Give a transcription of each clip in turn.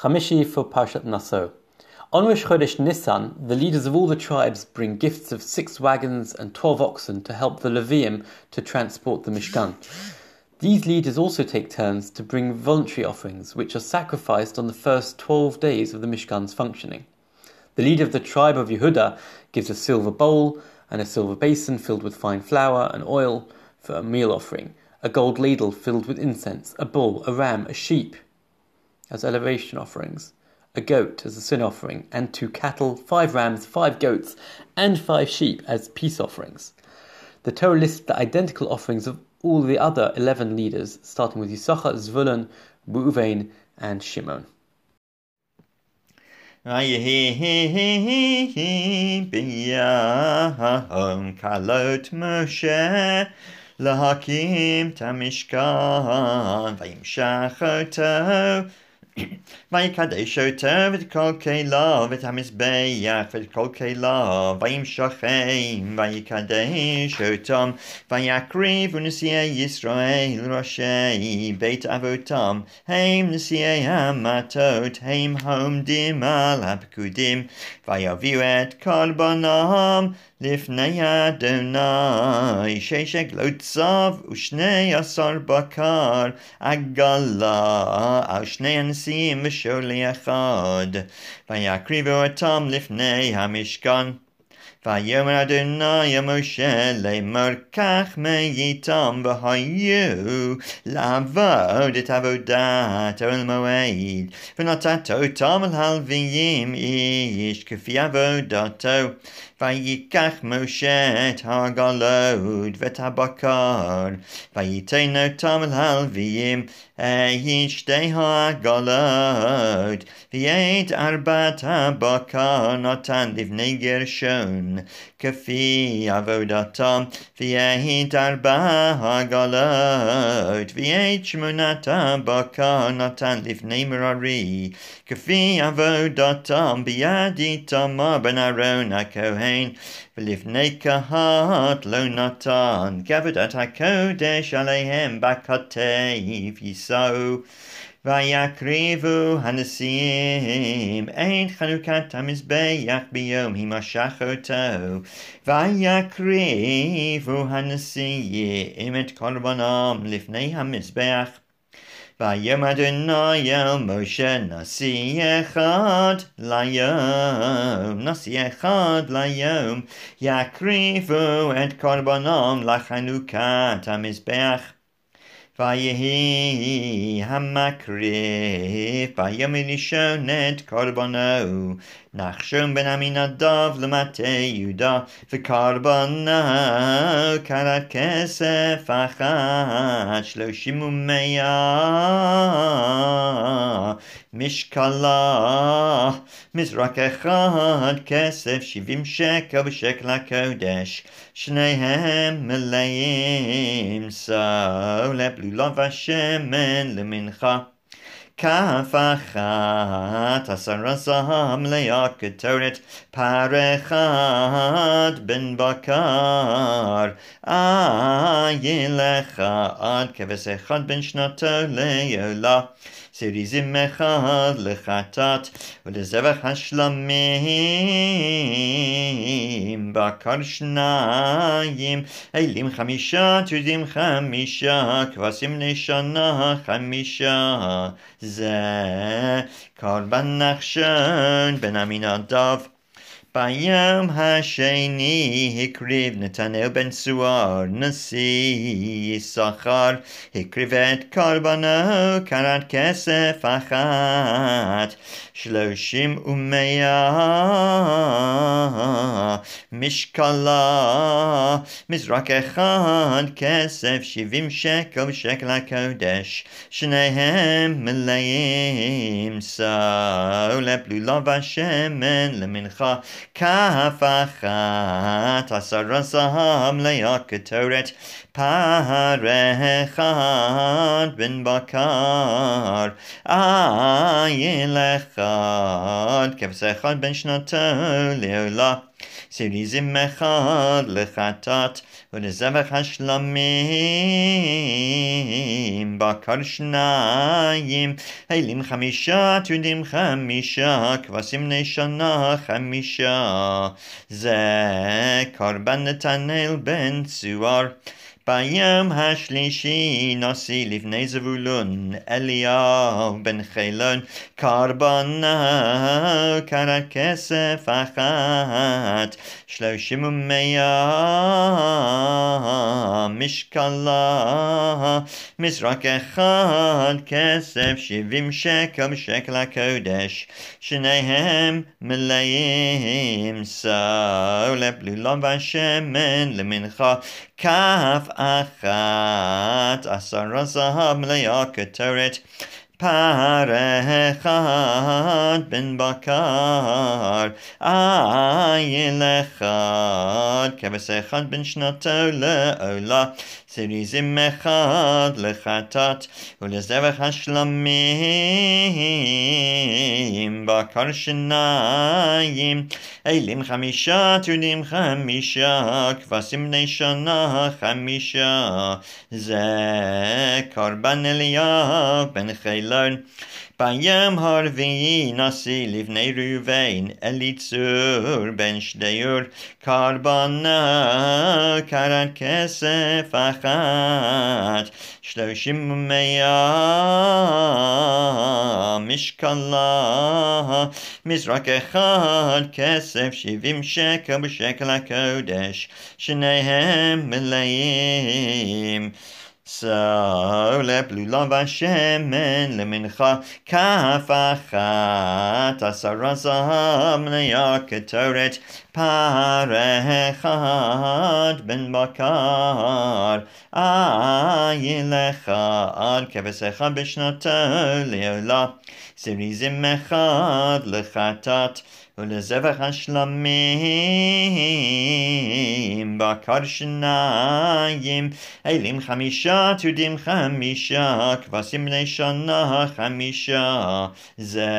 Chamishi for Parshat Naso. On Rosh Chodesh Nisan, the leaders of all the tribes bring gifts of six wagons and twelve oxen to help the Leviim to transport the Mishkan. These leaders also take turns to bring voluntary offerings, which are sacrificed on the first twelve days of the Mishkan's functioning. The leader of the tribe of Yehuda gives a silver bowl and a silver basin filled with fine flour and oil for a meal offering, a gold ladle filled with incense, a bull, a ram, a sheep, as elevation offerings, a goat as a sin offering, and two cattle, five rams, five goats, and five sheep as peace offerings. The Torah lists the identical offerings of all the other eleven leaders, starting with Yisachar, Zvulun, Reuven, and Shimon. kalot Moshe להקים את המשכן וימשך אותו ויקדש אותו ואת כל כליו ואת המזבח ואת כל כליו וימשכם ויקדש אותם ויקריבו נשיאי ישראל ראשי בית אבותם הם נשיאי המטות הם העומדים על הפקודים ויביאו את קורבנם לפני אדוני שש עגלות צב ושני עשר בקר עגלה על שני הנשיאים ושולי אחד ויקריבו אותם לפני המשכן ויאמר אדוני משה לאמר כך מאיתם והיו לעבוד את עבודת אוהל מועד ונתת אותם על הלוויים איש כפי עבודתו ויקח משה את העגלות ואת הבקר וייתן אותם על הלוויים את שתי העגלות ואת ארבעת הבקר נתן לבני גרשון כפי עבודתם ואת ארבע העגלות ואת שמונת הבקר נתן לבני מררי כפי עבודתם ביד איתמר בן אהרון הכהן ולפני קהת לא נתן כעבודת הקודש עליהם בכתף יישאו ויקריבו הנשיאים את חנוכת המזבח ביום הימשך אותו ויקריבו הנשיאים את קורבנם לפני המזבח ויאמר אדוני אל משה נשיא אחד ליום, נשיא אחד ליום, יקריבו את קורבנם לחנוכת המזבח. ויהי המקריב ביום הראשון את קורבנו נחשון בן עמינדב למטה יהודה וקורבנו קרת כסף אחת שלושים ומאה משקלה מזרק אחד כסף שבעים שקל ושקל הקודש. שניהם מלאים סו לבלולה ושמן למנחה כף אחת עשרה זהב מלאה קטורת פר אחד בן בקר. עין לך עד כבש אחד בן שנתו לעולה סיריזים אחד לחטאת ולזבח השלמים. בקר שניים אלים חמישה תודים חמישה כבשים לשנה חמישה ز کاربند نقشن به نمینان داف ביום השני הקריב נתנאל בן צוער נשיא יששכר הקריב את קורבנו קרת כסף אחת שלושים ומאה משקלה מזרק אחד כסף שבעים שקל ושקל הקודש שניהם מלאים סו לבלולה ושמן למנחה כף אחת עשרה זהב מלאה קטורת פר אחד בן בקר עין אחד כבש אחד בן שנתו לעולה סיריזים אחד לחטאת ולזבח השלמים. בקר שניים אלים חמישה תודים חמישה כבשים בני שנה חמישה. זה קורבן נתנאל בן צוהר ביום השלישי נשיא לפני זבולון אליהו בן חילון קרבנו קרת כסף אחת שלושים ומאה משקלה מזרק אחד כסף שבעים שקל בשקל הקודש שניהם מלאים סולת בלולה ושמן למנחה כף אחת עשרה זהב מלאה קטורת פר אחד בן בקר, איל אחד, כבש אחד בן שנתו לעולה, סיריזים אחד לחטאת, ולזבח השלמים, בקר שניים, אלים חמישה, תונים חמישה, כבשים בני שנה חמישה, זה קורבן אליהו בן חילון. ביום הרביעי נשיא לבני ראובן אליצור בן שדיור קרבנה קרת כסף אחת שלושים ומאה משקלה מזרק אחד כסף שבעים שקל בשקל הקודש שניהם מלאים סולת בלולה ושמן למנחה כף אחת עשרה זהב מניה קטורת פר אחד בן בקר איל אחד כבש אחד בשנתו לעולה סיריזים אחד לחטאת ולזבח השלמים בקר שניים אלים חמישה תודים חמישה כבשים בני שנה חמישה זה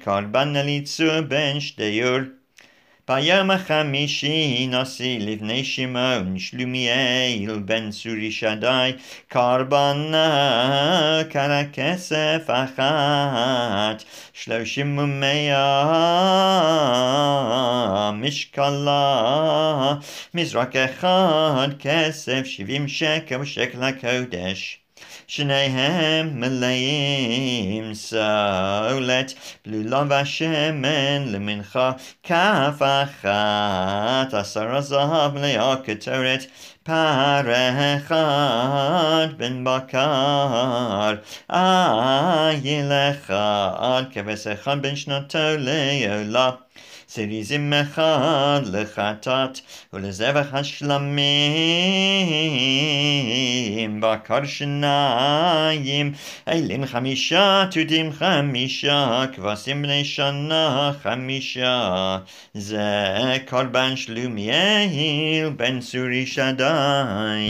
קרבן אליצור בן שדיור ביום החמישי נשיא לבני שמעון שלומיאל בן צורי שדי קרבנה קרה כסף אחת שלושים ומאה משקלה. מזרק אחד כסף שבעים שקל ושקל הקודש שניהם מלאים סולת בלולה ושמן למנחה כף אחת עשרה זהב מלאה קטורת פר אחד בן בקר איל אחד כבש אחד בן שנתו לעולה סיריזים אחד לחטאת ולזבח השלמים בקר שניים אלים חמישה תודים חמישה כבשים בני שנה חמישה זה קורבן שלומיאל בן צורי שדי